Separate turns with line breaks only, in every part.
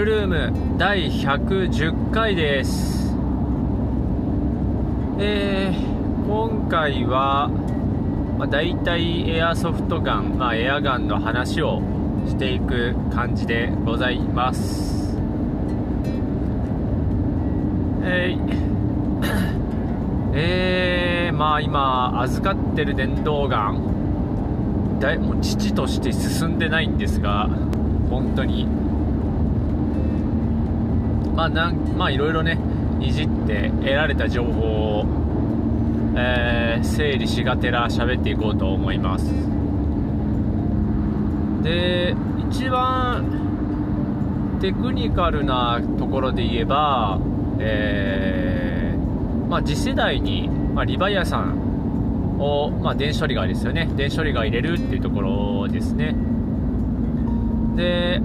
ルルーム第110回です。えー、今回は、まあ、大体エアソフトガン、まあ、エアガンの話をしていく感じでございます。えー、えー、まあ今預かってる電動ガンだいもう父として進んでないんですが本当に。まあなまあいろいろねいじって得られた情報を、えー、整理しがてら喋っていこうと思います。で一番テクニカルなところで言えば、えーまあ、次世代に、まあ、リバイアさんを、まあ、電子処理側ですよね。電子処理側入れるっていうところですね。で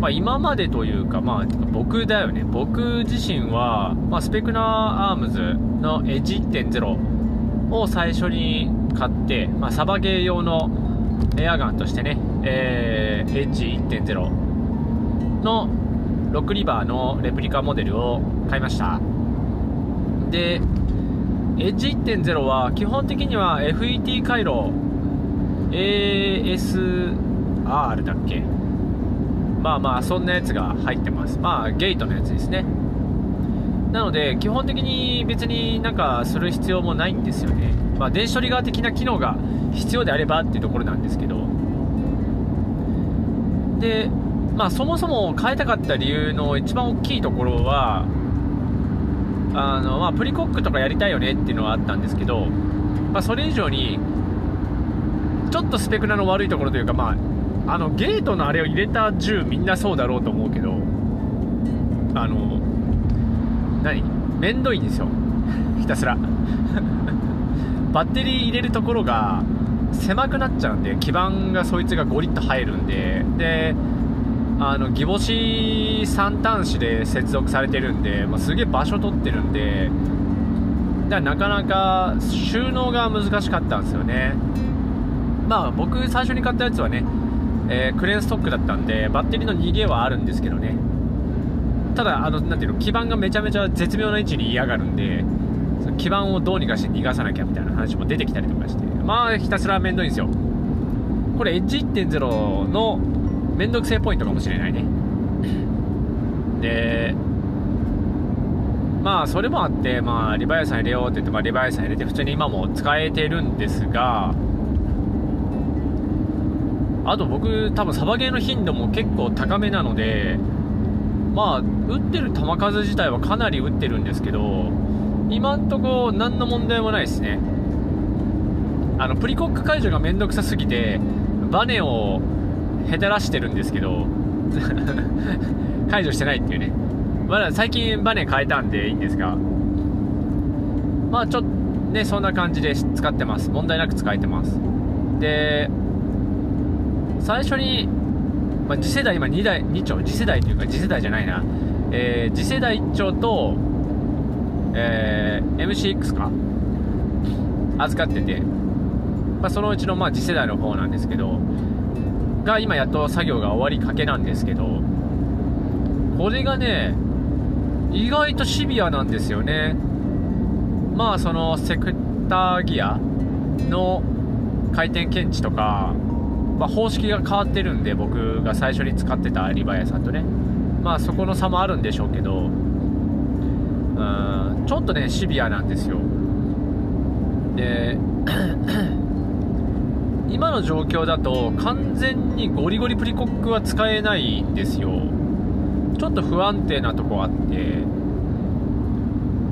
まあ、今までというか、まあ、僕だよね、僕自身は、まあ、スペクナーアームズのエッジ1.0を最初に買って、まあ、サバゲー用のエアガンとしてね、えー、エッジ1.0の6リバーのレプリカモデルを買いました。でエッジ1.0は基本的には FET 回路 ASR だっけまあまあそんなやつが入ってます。まあゲートのやつですね。なので基本的に別になんかする必要もないんですよね。まあ電子処理側的な機能が必要であればっていうところなんですけど。でまあそもそも変えたかった理由の一番大きいところはあのまあプリコックとかやりたいよねっていうのはあったんですけどまあそれ以上にちょっとスペクナの悪いところというかまああのゲートのあれを入れた銃みんなそうだろうと思うけどあの何？めんどいんですよ。ひたすら。バッテリー入れるところが狭くなっちゃうんで基板がそいつがゴリッと入るんで。であのギボシ3端子で接続されてるんで、まあ、すげえ場所取ってるんでだからなかなか収納が難しかったんですよね。まあ僕最初に買ったやつはねえー、クレーンストックだったんでバッテリーの逃げはあるんですけどね。ただあのなていうの基板がめちゃめちゃ絶妙な位置に嫌がるんでその基板をどうにかして逃がさなきゃみたいな話も出てきたりとかして。まあひたすらめんどいんですよ。これエッジ1.0のめんどくせえポイントかもしれないね。でまあそれもあってまあリバイアさん入れようって言って、まあ、リバイアさん入れて普通に今も使えてるんですがあと僕、多分サバゲーの頻度も結構高めなので、まあ、打ってる球数自体はかなり打ってるんですけど、今んとこ何の問題もないですね。あの、プリコック解除がめんどくさすぎて、バネをへたらしてるんですけど、解除してないっていうね。まだ最近バネ変えたんでいいんですが、まあちょっとね、そんな感じで使ってます。問題なく使えてます。で、最初に、まあ、次世代今2代2丁次世代というか次世代じゃないな、えー、次世代1丁と、えー、MC6 か。預かってて、まあ、そのうちのまあ次世代の方なんですけどが今やっと作業が終わりかけなんですけどこれがね意外とシビアなんですよね。まあそのセクターギアの回転検知とかまあ、方式が変わってるんで僕が最初に使ってたリバイアさんとね。まあそこの差もあるんでしょうけどうんちょっとねシビアなんですよ。で 今の状況だと完全にゴリゴリプリコックは使えないんですよ。ちょっと不安定なとこあって。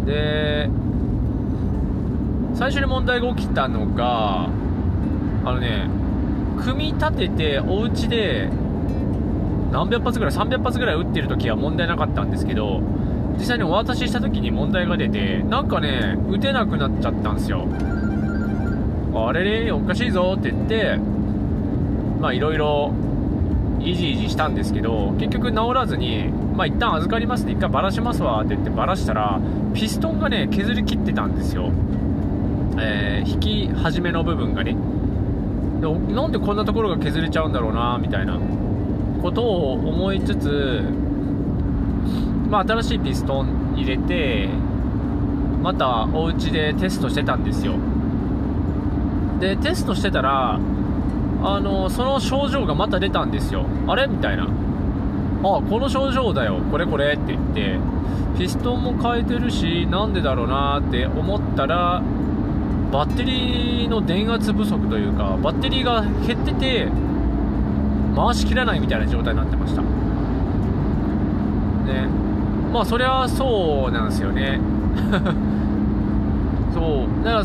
で最初に問題が起きたのがあのね組み立ててお家で何百発ぐらい300発ぐらい撃ってる時は問題なかったんですけど実際にお渡しした時に問題が出てなんかね撃てなくなっちゃったんですよ。あれれおかしいぞって言ってまあいろいろイジイジしたんですけど結局治らずにまあ一旦預かりますね。一回バラしますわって言ってバラしたらピストンがね削り切ってたんですよ。えー、引き始めの部分がね。でなんでこんなところが削れちゃうんだろうなみたいなことを思いつつまあ、新しいピストン入れてまたお家でテストしてたんですよ。でテストしてたらあのその症状がまた出たんですよ。あれ？みたいな。あこの症状だよ。これこれって言ってピストンも変えてるしなんでだろうなって思ったらバッテリーの電圧不足というかバッテリーが減ってて回しきらないみたいな状態になってました。ね。まあそりゃそうなんですよね。そう。だから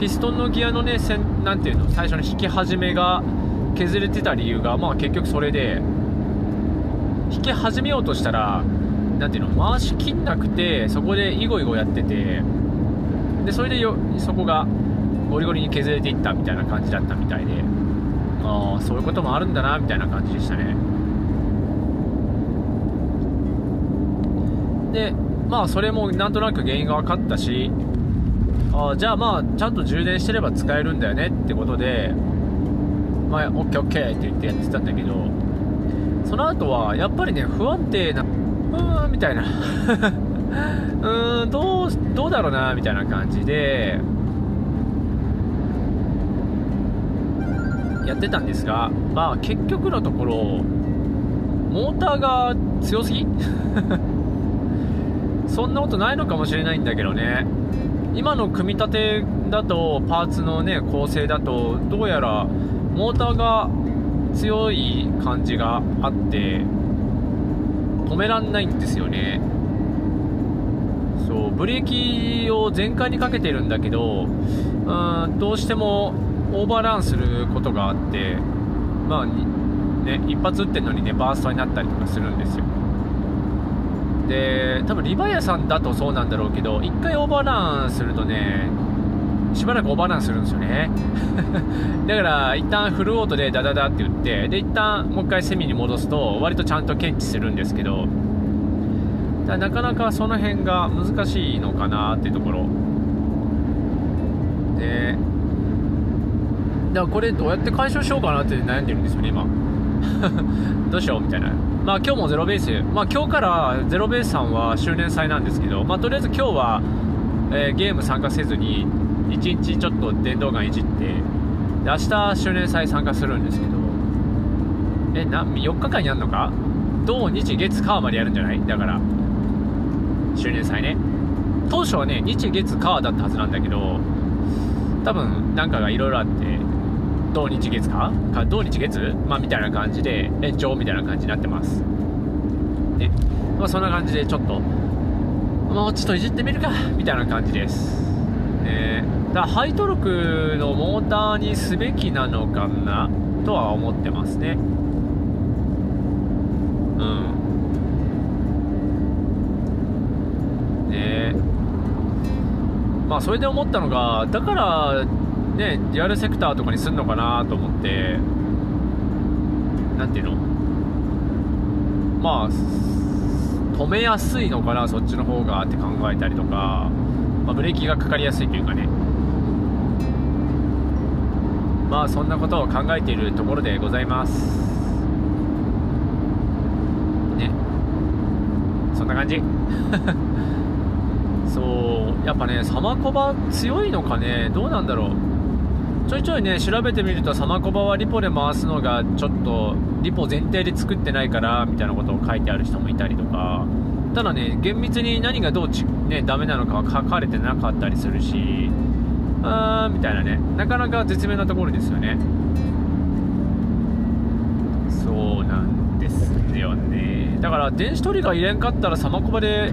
ピストンのギアのねせんなていうの最初の引き始めが削れてた理由がまあ結局それで引き始めようとしたらなんていうの回しきんなくてそこでイゴイゴやっててでそれでよそこがゴリゴリに削れていったみたいな感じだったみたいで。ああそういうこともあるんだなみたいな感じでしたね。でまあそれもなんとなく原因が分かったしあじゃあまあちゃんと充電してれば使えるんだよねってことでまあ OKOK って言ってやってたんだけどその後はやっぱりね不安定なうーんみたいな。どうどうだろうなみたいな感じでやってたんですがまあ結局のところモーターが強すぎ？そんなことないのかもしれないんだけどね。今の組み立てだとパーツのね構成だとどうやらモーターが強い感じがあって止めらんないんですよね。そうブレーキを全開にかけてるんだけどうんどうしてもオーバーランすることがあってまあね一発撃ってるのにねバーストになったりとかするんですよ。で多分リバイアさんだとそうなんだろうけど1回オーバーランするとねしばらくオーバーランするんですよね。だから一旦フルオートでダダダって打ってで一旦もう一回セミに戻すと割とちゃんと検知するんですけどだなかなかその辺が難しいのかなっていうところ。でだからこれどうやって解消しようかなって悩んでるんですよね今。どうしようみたいな。まあ今日もゼロベース。まあ今日からゼロベースさんは周年祭なんですけどまあとりあえず今日は、えー、ゲーム参加せずに1日ちょっと電動ガンいじってで明日周年祭参加するんですけどえな4日間やるのか？土日月火までやるんじゃない？だから。周年祭ね。当初はね日月火だったはずなんだけど多分なんかがいろいろあって土日月かか土日月？まあみたいな感じで延長みたいな感じになってます。ね。まあそんな感じでちょっともうちょっといじってみるかみたいな感じです。ね。だハイトルクのモーターにすべきなのかな？とは思ってますね。うんねまあそれで思ったのがだからねリアルセクターとかにすんのかなと思って何ていうの？まあ止めやすいのかなそっちの方がって考えたりとか、まあ、ブレーキがかかりやすいというかね。まあそんなことを考えているところでございます。ね。そんな感じ。そうやっぱねサマコバ強いのかねどうなんだろう。ちょいちょいね調べてみるとサマコバはリポで回すのがちょっとリポ前提で作ってないからみたいなことを書いてある人もいたりとか。ただね厳密に何がどうち、ね、ダメなのかは書かれてなかったりするしあーみたいなね。なかなか絶妙なところですよね。そうなんですよね。だから電子トリガー入れんかったらサマコバで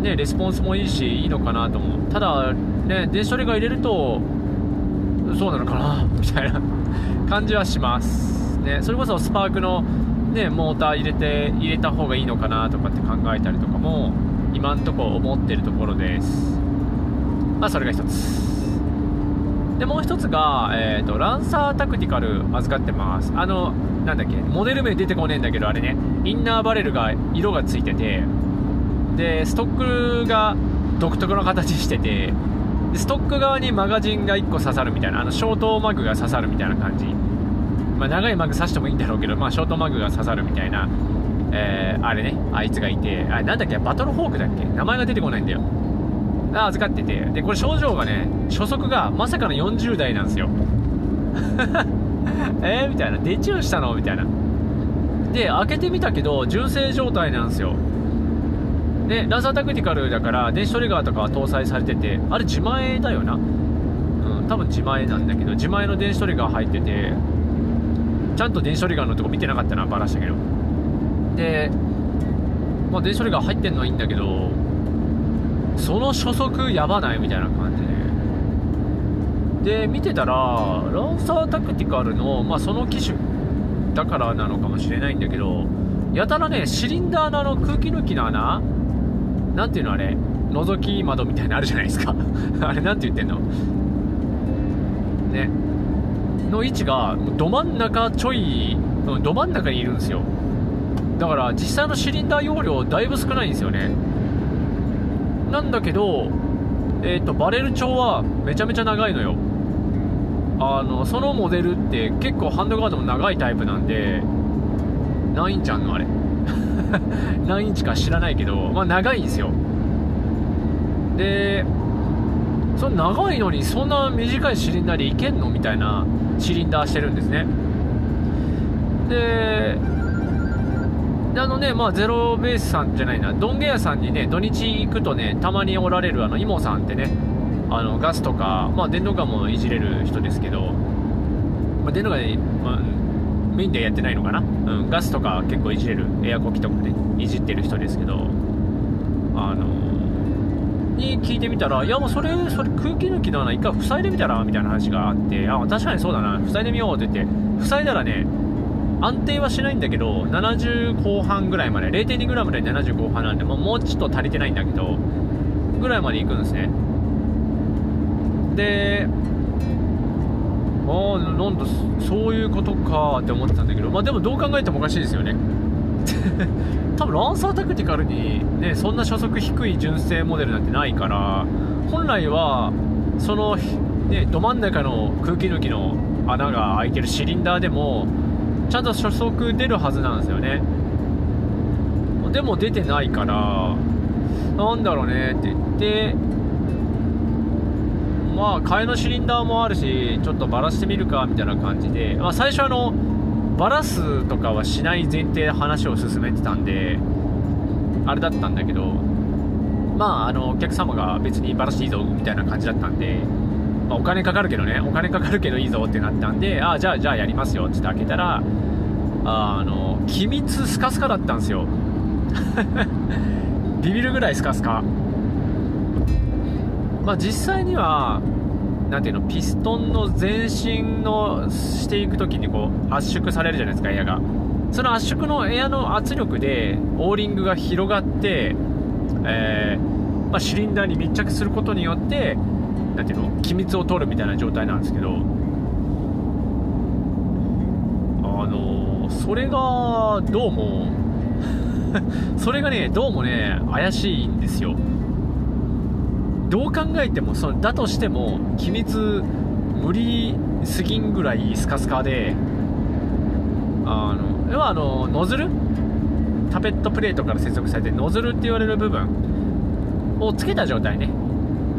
ねレスポンスもいいしいいのかなと思う。ただね電子トリガー入れるとそうなのかな みたいな。感じはします。ねそれこそスパークのねモーター入れて入れた方がいいのかなとかって考えたりとかも今んとこ思ってるところです。まあそれが一つ。でもう一つが、えーと、ランサータクティカル預かってます。あのなんだっけモデル名出てこねえんだけどあれね。インナーバレルが色がついててでストックが独特の形しててでストック側にマガジンが1個刺さるみたいなあのショートマグが刺さるみたいな感じ、まあ、長いマグ刺してもいいんだろうけど、まあ、ショートマグが刺さるみたいなえー、あれねあいつがいてあなんだっけバトルホークだっけ？名前が出てこないんだよ。あ預かってて。でこれ症状がね初速がまさかの40代なんですよ。えー、みたいな。デチューしたの？みたいな。で開けてみたけど純正状態なんですよ。でランサータクティカルだから電子トリガーとかは搭載されててあれ自前だよな。うん多分自前なんだけど自前の電子トリガー入っててちゃんと電子トリガーのとこ見てなかったなバラしたけど。でまあ電子トリガー入ってんのはいいんだけどその初速やばないみたいな感じで。で見てたらランサータクティカルの、まあ、その機種だからなのかもしれないんだけどやたらねシリンダーのあの空気抜きの穴なんていうのあれ覗き窓みたいなのあるじゃないですか。あれなんて言ってんの？ね。の位置がど真ん中ちょいど真ん中にいるんですよ。だから実際のシリンダー容量だいぶ少ないんですよね。なんだけどえっ、ー、とバレル調はめちゃめちゃ長いのよ。あのそのモデルって結構ハンドガードも長いタイプなんで何インチあんの？あれ。何インチか知らないけどまあ長いんですよ。でその長いのにそんな短いシリンダーでいけんのみたいなシリンダーしてるんですね。であのね、まあ、ゼロベースさんじゃないな、ドンゲアさんにね、土日行くとね、たまにおられるあの、イモさんってね、あの、ガスとか、まあ、電動ガンもいじれる人ですけど、まあ、電動ガン、まあ、メインでやってないのかな、うん、ガスとか結構いじれる、エアコキとかね、いじってる人ですけど、あのに聞いてみたら、いやもうそれ、それ空気抜きだな、一回塞いでみたらみたいな話があって、あ、確かにそうだな、塞いでみようって言って、塞いだらね、安定はしないんだけど、70後半ぐらいまで、0.2g で70後半なんで、もうもうちょっと足りてないんだけど、ぐらいまで行くんですね。で、ああ、なんだ、そういうことかって思ってたんだけど、まあでもどう考えてもおかしいですよね。多分ランサータクティカルに、ね、そんな初速低い純正モデルなんてないから本来はその、ね、ど真ん中の空気抜きの穴が開いてるシリンダーでもちゃんと初速出るはずなんですよねでも出てないからなんだろうねって言ってまあ替えのシリンダーもあるしちょっとバラしてみるかみたいな感じで、まあ、最初あのバラすとかはしない前提で話を進めてたんであれだったんだけどまああのお客様が別にバラしていいぞみたいな感じだったんで、まあ、お金かかるけどねお金かかるけどいいぞってなったんでああじゃあじゃあやりますよって開けたらあの機密スカスカだったんですよ。ビビるぐらいスカスカ。まあ実際にはなんていうのピストンの前進のしていく時にこう圧縮されるじゃないですかエアが。その圧縮のエアの圧力でオーリングが広がって、えー、まあ、シリンダーに密着することによってなんていうの機密を取るみたいな状態なんですけど。あのー、それがどうも それがねどうもね怪しいんですよ。どう考えてもそだとしても機密無理すぎんぐらいスカスカであの要はあのノズル？タペットプレートから接続されてノズルって言われる部分をつけた状態ね。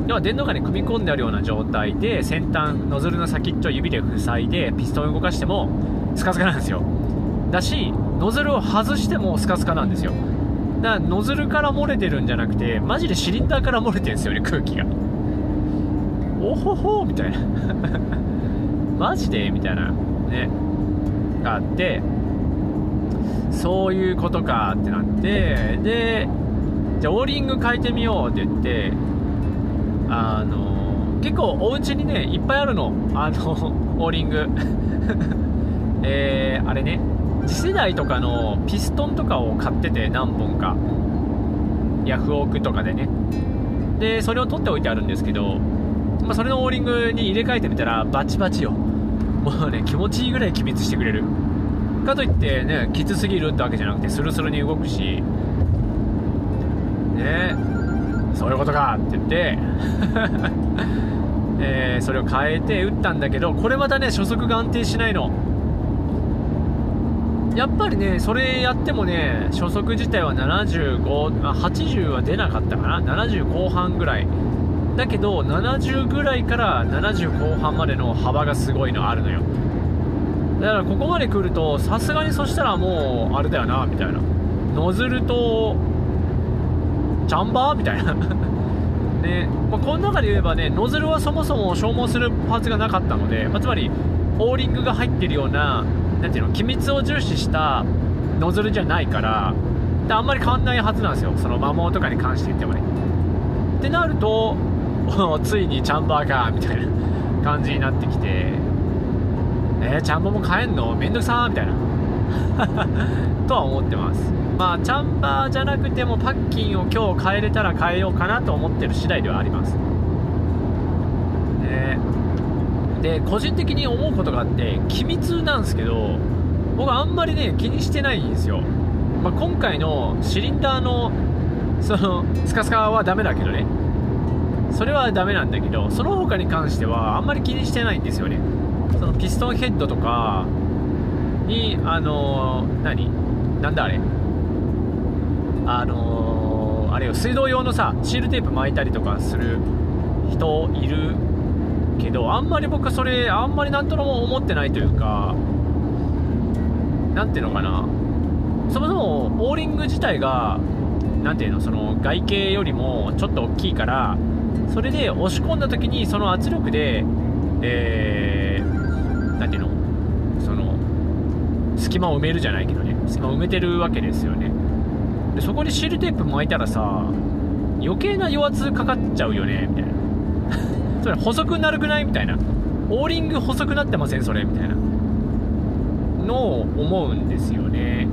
要は電動ガに組み込んであるような状態で先端ノズルの先っちょ指で塞いでピストンを動かしてもスカスカなんですよ。だしノズルを外してもスカスカなんですよ。だノズルから漏れてるんじゃなくてマジでシリンダーから漏れてるんですよね空気が。おほほみたいな。マジで？みたいな。ね。があって。そういうことかってなって。でじゃあオーリング変えてみようって言ってあの結構お家にねいっぱいあるの。あのオーリング。えー、あれね。次世代とかのピストンとかを買ってて何本か。ヤフオクとかでね。でそれを取っておいてあるんですけど、まあ、それのオーリングに入れ替えてみたらバチバチよ。もうね気持ちいいぐらい機密してくれる。かといってねきつすぎるってわけじゃなくてスルスルに動くし。ね。そういうことかって言って。えー、それを変えて打ったんだけどこれまたね初速が安定しないの。やっぱりねそれやってもね初速自体は75あ80は出なかったかな？70後半ぐらい。だけど70ぐらいから70後半までの幅がすごいのあるのよ。だからここまで来るとさすがにそしたらもうあれだよなみたいな。ノズルとチャンバーみたいな。ねまあ、この中で言えばねノズルはそもそも消耗するパーツがなかったので、まあ、つまりオーリングが入ってるようななんていうの機密を重視したノズルじゃないからであんまり変わんないはずなんですよ。その摩耗とかに関して言ってもね。ってなると ついにチャンバーかみたいな感じになってきてえー、チャンバーも変えんの？めんどくさーみたいな。とは思ってます。まあチャンバーじゃなくてもパッキンを今日変えれたら変えようかなと思ってる次第ではあります。ね。で個人的に思うことがあって機密なんですけど僕あんまりね気にしてないんですよ、まあ、今回のシリンダーのそのスカスカはダメだけどね。それはダメなんだけどその他に関してはあんまり気にしてないんですよね。そのピストンヘッドとかにあのー、何？なんだあれ？あのー、あれよ水道用のさシールテープ巻いたりとかする人いるけどあんまり僕はそれあんまりなんとも思ってないというか何ていうのかな。そもそもオーリング自体が何ていうのその外形よりもちょっと大きいからそれで押し込んだ時にその圧力でえー、ていうのその隙間を埋めるじゃないけどね。隙間を埋めてるわけですよね。でそこにシールテープ巻いたらさ余計な余圧かかっちゃうよねみたいな。それ細くなるくないみたいな。オーリング細くなってません？それみたいな。のを思うんですよね。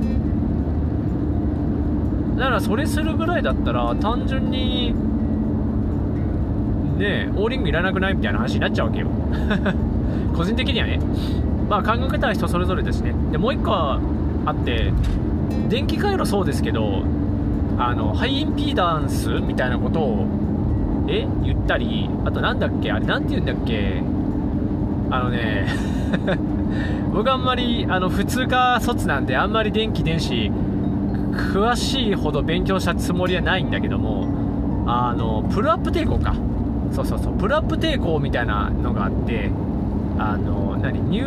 だからそれするぐらいだったら単純にねオーリングいらなくない？みたいな話になっちゃうわけよ。個人的にはね。まあ考え方は人それぞれですね。でもう一個あって電気回路そうですけどあのハイインピーダンスみたいなことをえ言ったりあとなんだっけあれなんて言うんだっけ。あのね 僕あんまりあの普通科卒なんであんまり電気電子詳しいほど勉強したつもりはないんだけどもあのプルアップ抵抗か。そうそうそうプルアップ抵抗みたいなのがあってあの何入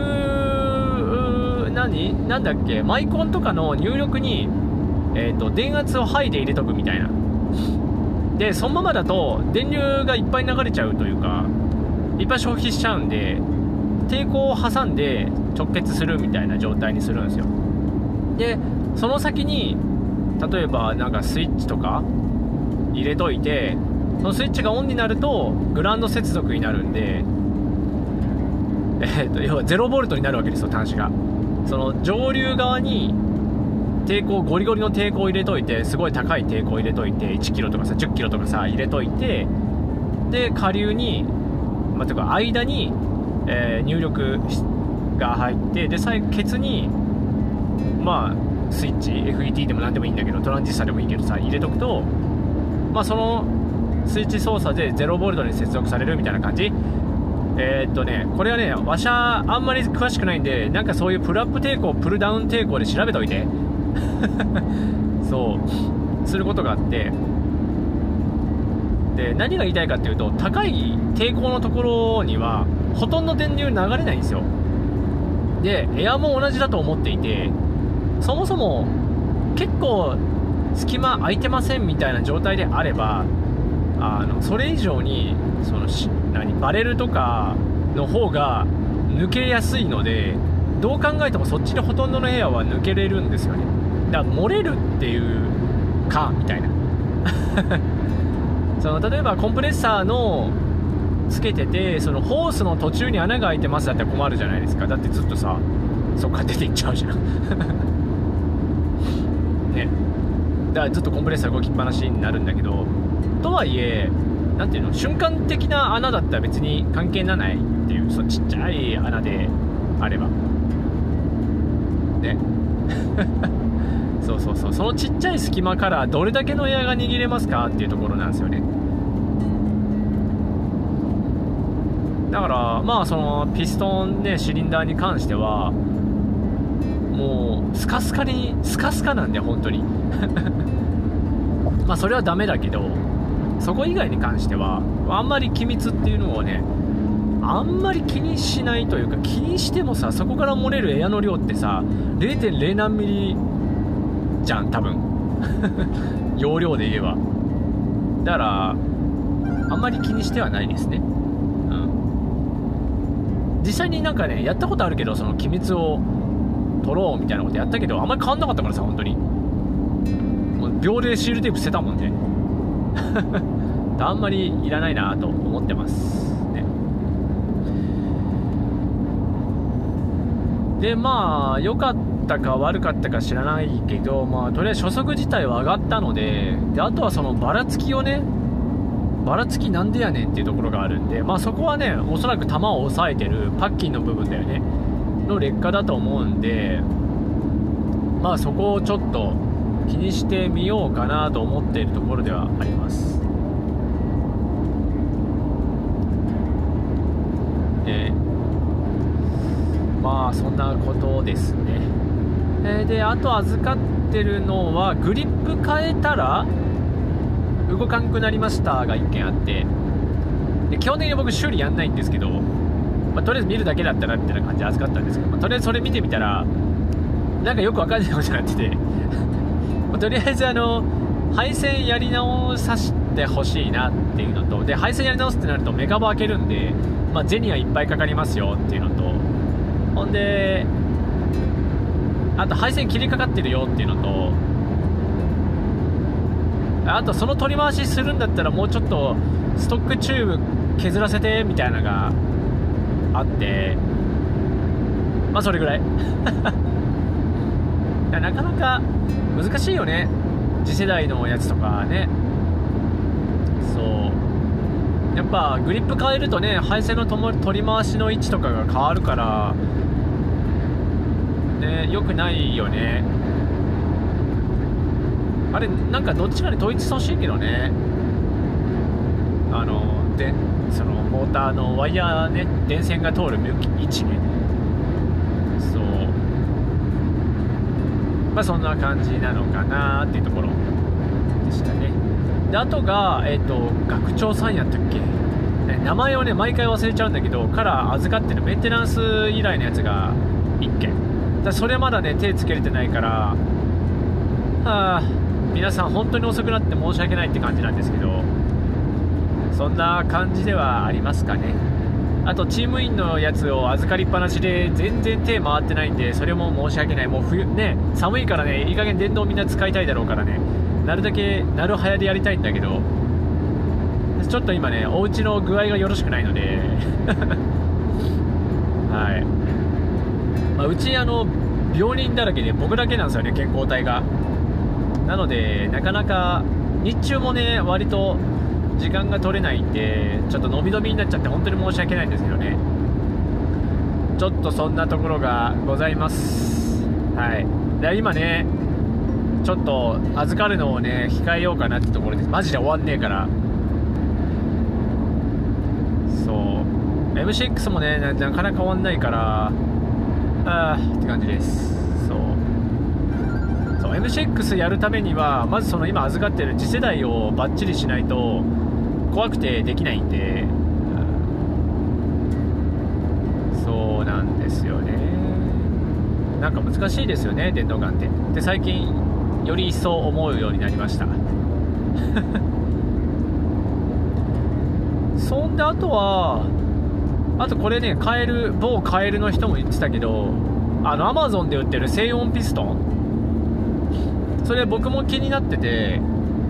何なんだっけマイコンとかの入力に、えーと、電圧をハイで入れとくみたいな。でそのままだと電流がいっぱい流れちゃうというかいっぱい消費しちゃうんで抵抗を挟んで直結するみたいな状態にするんですよ。でその先に例えばなんかスイッチとか入れといてそのスイッチがオンになるとグランド接続になるんでえーと、要は0ボルトになるわけですよ端子が。その上流側に抵抗ゴリゴリの抵抗を入れといてすごい高い抵抗を入れといて1キロとかさ10キロとかさ入れといてで下流に、まあ、というか間に、えー、入力が入ってで最ケツにまあスイッチ FET でも何でもいいんだけどトランジスタでもいいけどさ入れとくとまあそのスイッチ操作で 0V に接続されるみたいな感じえー、っとね、これはね、わしゃあんまり詳しくないんで、なんかそういうプルアップ抵抗、プルダウン抵抗で調べといて。そう、することがあって、で、何が言いたいかっていうと、高い抵抗のところには、ほとんど電流流れないんですよ。で、エアも同じだと思っていて、そもそも結構隙間空いてませんみたいな状態であれば、あのそれ以上にそのし何バレルとかの方が抜けやすいのでどう考えてもそっちでほとんどのエアは抜けれるんですよねだから漏れるっていうかみたいな。その例えばコンプレッサーのつけててそのホースの途中に穴が開いてますだって困るじゃないですか。だってずっとさそっから出ていっちゃうじゃん。ね。だからずっとコンプレッサー動きっぱなしになるんだけどとはいえ何ていうの？瞬間的な穴だったら別に関係なないっていうそのちっちゃい穴であれば。ね。そうそうそう。そのちっちゃい隙間からどれだけのエアが握れますかっていうところなんですよね。だからまあそのピストンねシリンダーに関してはもうスカスカにスカスカなんで本当に。まあそれはダメだけどそこ以外に関してはあんまり機密っていうのをねあんまり気にしないというか気にしてもさそこから漏れるエアの量ってさ0.0何ミリじゃん多分。容量で言えば。だからあんまり気にしてはないですね。うん。実際になんかねやったことあるけどその機密を取ろうみたいなことやったけどあんまり変わんなかったからさ本当に。もう秒でシールテープ捨てたもんね。あんまりいらないなと思ってますね。でまあ良かったたか悪かったか知らないけどまあとりあえず初速自体は上がったのでであとはそのばらつきをねばらつきなんでやねんっていうところがあるんでまあそこはねおそらく弾を抑えてるパッキンの部分だよねの劣化だと思うんでまあそこをちょっと気にしてみようかなと思っているところではあります。でまあそんなことですね。えであと預かってるのはグリップ変えたら動かんくなりましたが1件あって。で基本的に僕修理やんないんですけど、まあ、とりあえず見るだけだったらみたいな感じで預かったんですけど、まあ、とりあえずそれ見てみたらなんかよくわかんないことになってて。まあ、とりあえずあの配線やり直させてほしいなっていうのとで配線やり直すってなるとメカボ開けるんで、まあ、銭はいっぱいかかりますよっていうのと。ほんであと配線切りかかってるよっていうのとあとその取り回しするんだったらもうちょっとストックチューブ削らせてみたいなのがあってまあそれぐらい。なかなか難しいよね。次世代のやつとかね。そう。やっぱグリップ変えるとね配線の取り回しの位置とかが変わるからねよくないよね。あれなんかどっちかに統一してほしいけどね。あのでそのモーターのワイヤーね電線が通る位置ね。そう。まあそんな感じなのかなっていうところでしたね。であとがえっ、ー、と学長さんやったっけ？名前をね毎回忘れちゃうんだけどから預かってるメンテナンス依頼のやつが1件。だそれまだね手つけれてないからはあ皆さん本当に遅くなって申し訳ないって感じなんですけどそんな感じではありますかね。あとチームインのやつを預かりっぱなしで全然手回ってないんでそれも申し訳ない。もう冬ね寒いからねいい加減電動みんな使いたいだろうからね。なるだけなるはやでやりたいんだけどちょっと今ねお家の具合がよろしくないので はい、まあ、うちあの病人だらけで僕だけなんですよね健康体が。なのでなかなか日中もね割と時間が取れないんでちょっと伸び伸びになっちゃって本当に申し訳ないんですけどね。ちょっとそんなところがございます。はい。で今ねちょっと預かるのをね控えようかなってところですマジで終わんねえから。そう。M6 もねなかなか終わんないからああって感じです。そう。そう M6 やるためにはまずその今預かってる次世代をバッチリしないと怖くてできないんで。そうなんですよね。なんか難しいですよね電動ガンって。で最近より一層思うようになりました。そんであとはあとこれねカエル某カエルの人も言ってたけどあのアマゾンで売ってる静音ピストン。それ僕も気になってて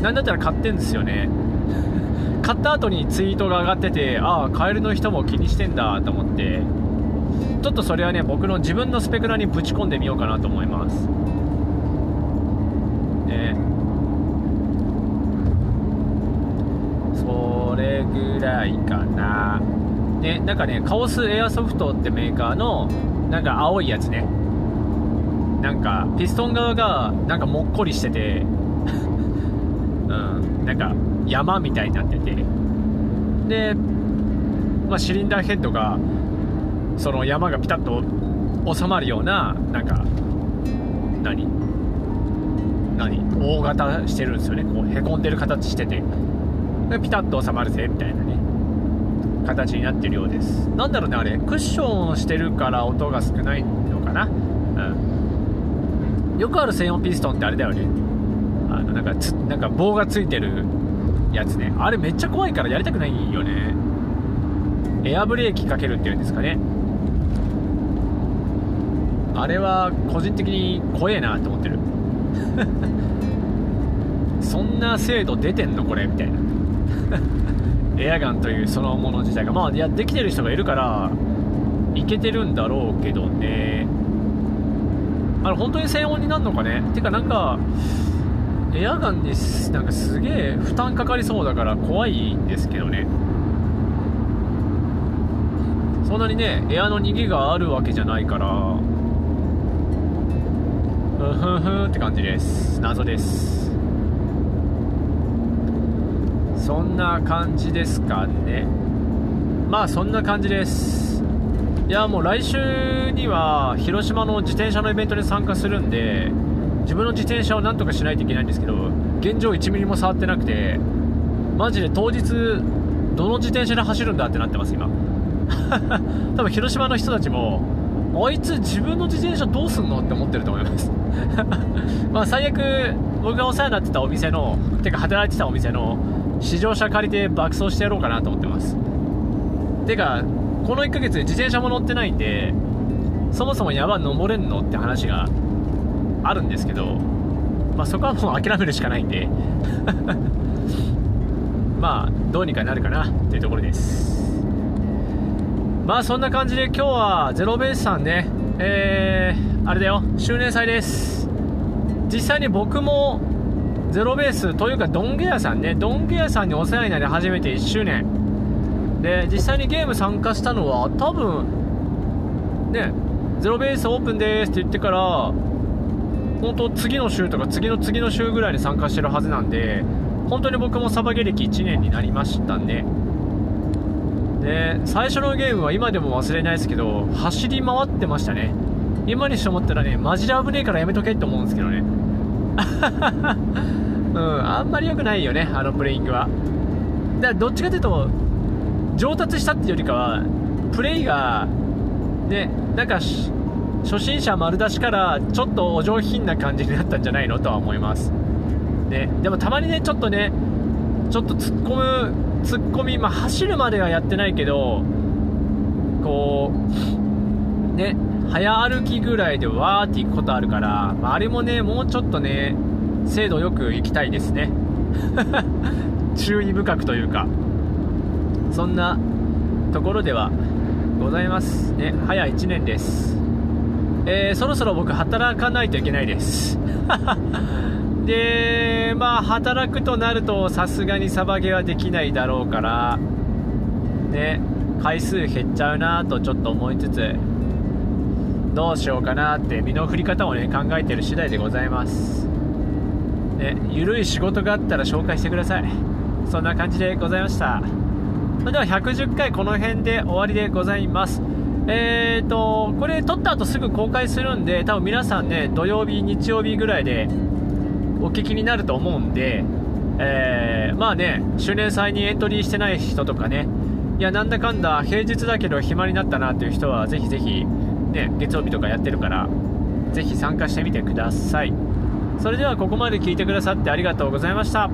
なんだったら買ってんですよね。買った後にツイートが上がっててああカエルの人も気にしてんだと思って。ちょっとそれはね僕の自分のスペクラにぶち込んでみようかなと思います。ね。それぐらいかな。ねなんかねカオスエアソフトってメーカーのなんか青いやつね。なんかピストン側がなんかもっこりしてて。うん。なんか山みたいになってて。で、まあ、シリンダーヘッドがその山がピタッと収まるようななんか何？何？大型してるんですよね。こうへこんでる形してて。でピタッと収まるぜみたいな。形になってるようです。なんだろうねあれ。クッションしてるから音が少ないのかな？うん。よくある専用ピストンってあれだよね。あのなんかつなんか棒がついてるやつね。あれめっちゃ怖いからやりたくないよね。エアブレーキかけるっていうんですかね。あれは個人的に怖えなと思ってる。そんな精度出てんのこれ？みたいな。エアガンというそのもの自体がまあいやできてる人がいるからいけてるんだろうけどね。あれ本当に静音になるのかね？てかなんかエアガンになんかすげえ負担かかりそうだから怖いんですけどね。そんなにねエアの逃げがあるわけじゃないからふんふふって感じです。謎です。そんな感じですかね。まあそんな感じです。いやもう来週には広島の自転車のイベントに参加するんで自分の自転車をなんとかしないといけないんですけど現状1ミリも触ってなくてマジで当日どの自転車で走るんだってなってます今。多分広島の人たちもあいつ自分の自転車どうすんのって思ってると思います。まあ最悪僕がお世話になってたお店のてか働いてたお店の試乗車借りて爆走してやろうかなと思ってます。てかこの1ヶ月で自転車も乗ってないんでそもそも山登れんのって話があるんですけど、まあ、そこはもう諦めるしかないんで。まあどうにかなるかなっていうところです。まあそんな感じで今日はゼロベースさんねえー、あれだよ周年祭です。実際に僕もゼロベースというかドンゲアさんね。ドンゲアさんにお世話になり始めて1周年。で実際にゲーム参加したのは多分ねゼロベースオープンですって言ってから本当次の週とか次の次の週ぐらいに参加してるはずなんで本当に僕もサバゲ歴1年になりましたね。で最初のゲームは今でも忘れないですけど走り回ってましたね。今にして思ったらねマジで危ねえからやめとけって思うんですけどね。うんあんまり良くないよねあのプレイングは。だからどっちかというと上達したっていうよりかはプレイがねなんか初心者丸出しからちょっとお上品な感じになったんじゃないの？とは思います、ね、でもたまにねちょっとねちょっと突っ込む突っ込み、まあ、走るまではやってないけどこうね早歩きぐらいでわーって行くことあるから、まあ、あれもねもうちょっとね精度よく行きたいですね。注意深くというか。そんなところではございますね。早1年です。えー、そろそろ僕働かないといけないです。でまあ働くとなるとさすがにサバゲはできないだろうからね回数減っちゃうなとちょっと思いつつどうしようかなって身の振り方をね考えてる次第でございます。ねゆるい仕事があったら紹介してください。そんな感じでございました。それでは110回この辺で終わりでございます。えーと、これ撮った後すぐ公開するんで、多分皆さんね、土曜日、日曜日ぐらいでお聞きになると思うんで、えー、まあね、周年祭にエントリーしてない人とかね、いや、なんだかんだ平日だけど暇になったなっていう人は、ぜひぜひ、ね、月曜日とかやってるから、ぜひ参加してみてください。それではここまで聞いてくださってありがとうございました。